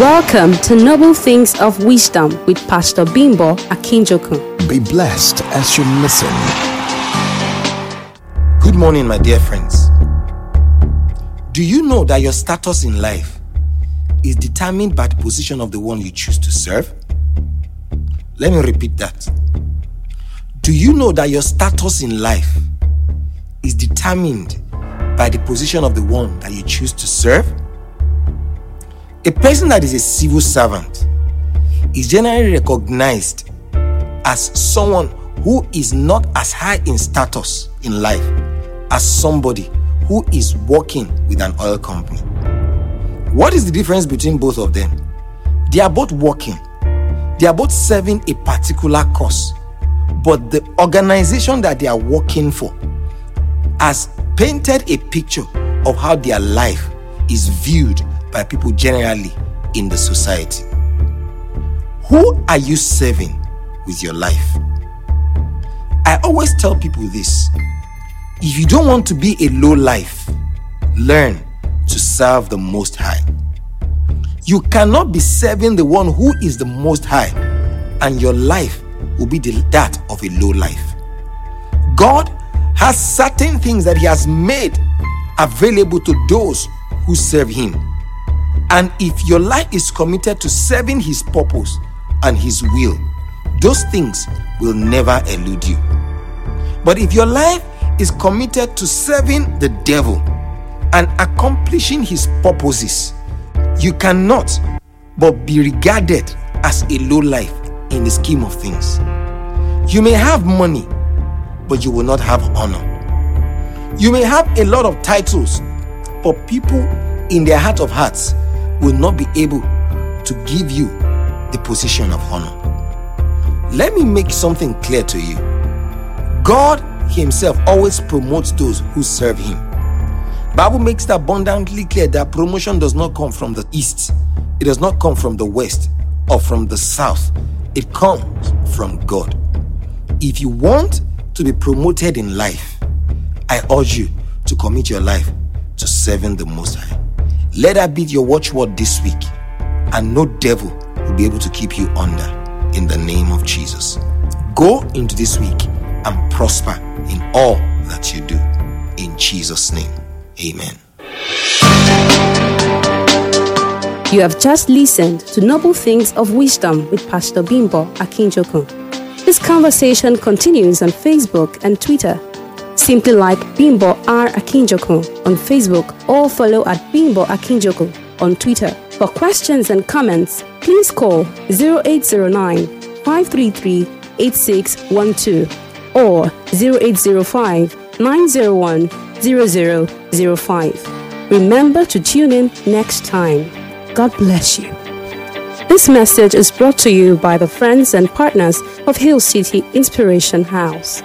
Welcome to Noble Things of Wisdom with Pastor Bimbo Akinjokun. Be blessed as you listen. Good morning, my dear friends. Do you know that your status in life is determined by the position of the one you choose to serve? Let me repeat that. Do you know that your status in life is determined by the position of the one that you choose to serve? A person that is a civil servant is generally recognized as someone who is not as high in status in life as somebody who is working with an oil company. What is the difference between both of them? They are both working, they are both serving a particular cause, but the organization that they are working for has painted a picture of how their life is viewed by people generally in the society. Who are you serving with your life? I always tell people this if you don't want to be a low life, learn to serve the Most High. You cannot be serving the one who is the Most High, and your life will be the, that of a low life. God has certain things that He has made available to those who serve Him. And if your life is committed to serving His purpose and His will, those things will never elude you. But if your life is committed to serving the devil and accomplishing his purposes, you cannot but be regarded as a low life in the scheme of things. You may have money, but you will not have honor. You may have a lot of titles, but people in their heart of hearts will not be able to give you the position of honor. Let me make something clear to you. God himself always promotes those who serve him. Bible makes it abundantly clear that promotion does not come from the east. It does not come from the west or from the south. It comes from God. If you want to be promoted in life, I urge you to commit your life to serving the Most High. Let that be your watchword this week, and no devil will be able to keep you under in the name of Jesus. Go into this week and prosper in all that you do. In Jesus' name, amen. You have just listened to Noble Things of Wisdom with Pastor Bimbo Akinjokun. This conversation continues on Facebook and Twitter. Simply like Bimbo R. Akinjokun on Facebook or follow at Bimbo Akinjokun on Twitter. For questions and comments, please call 0809 533 8612 or 0805 901 0005. Remember to tune in next time. God bless you. This message is brought to you by the friends and partners of Hill City Inspiration House.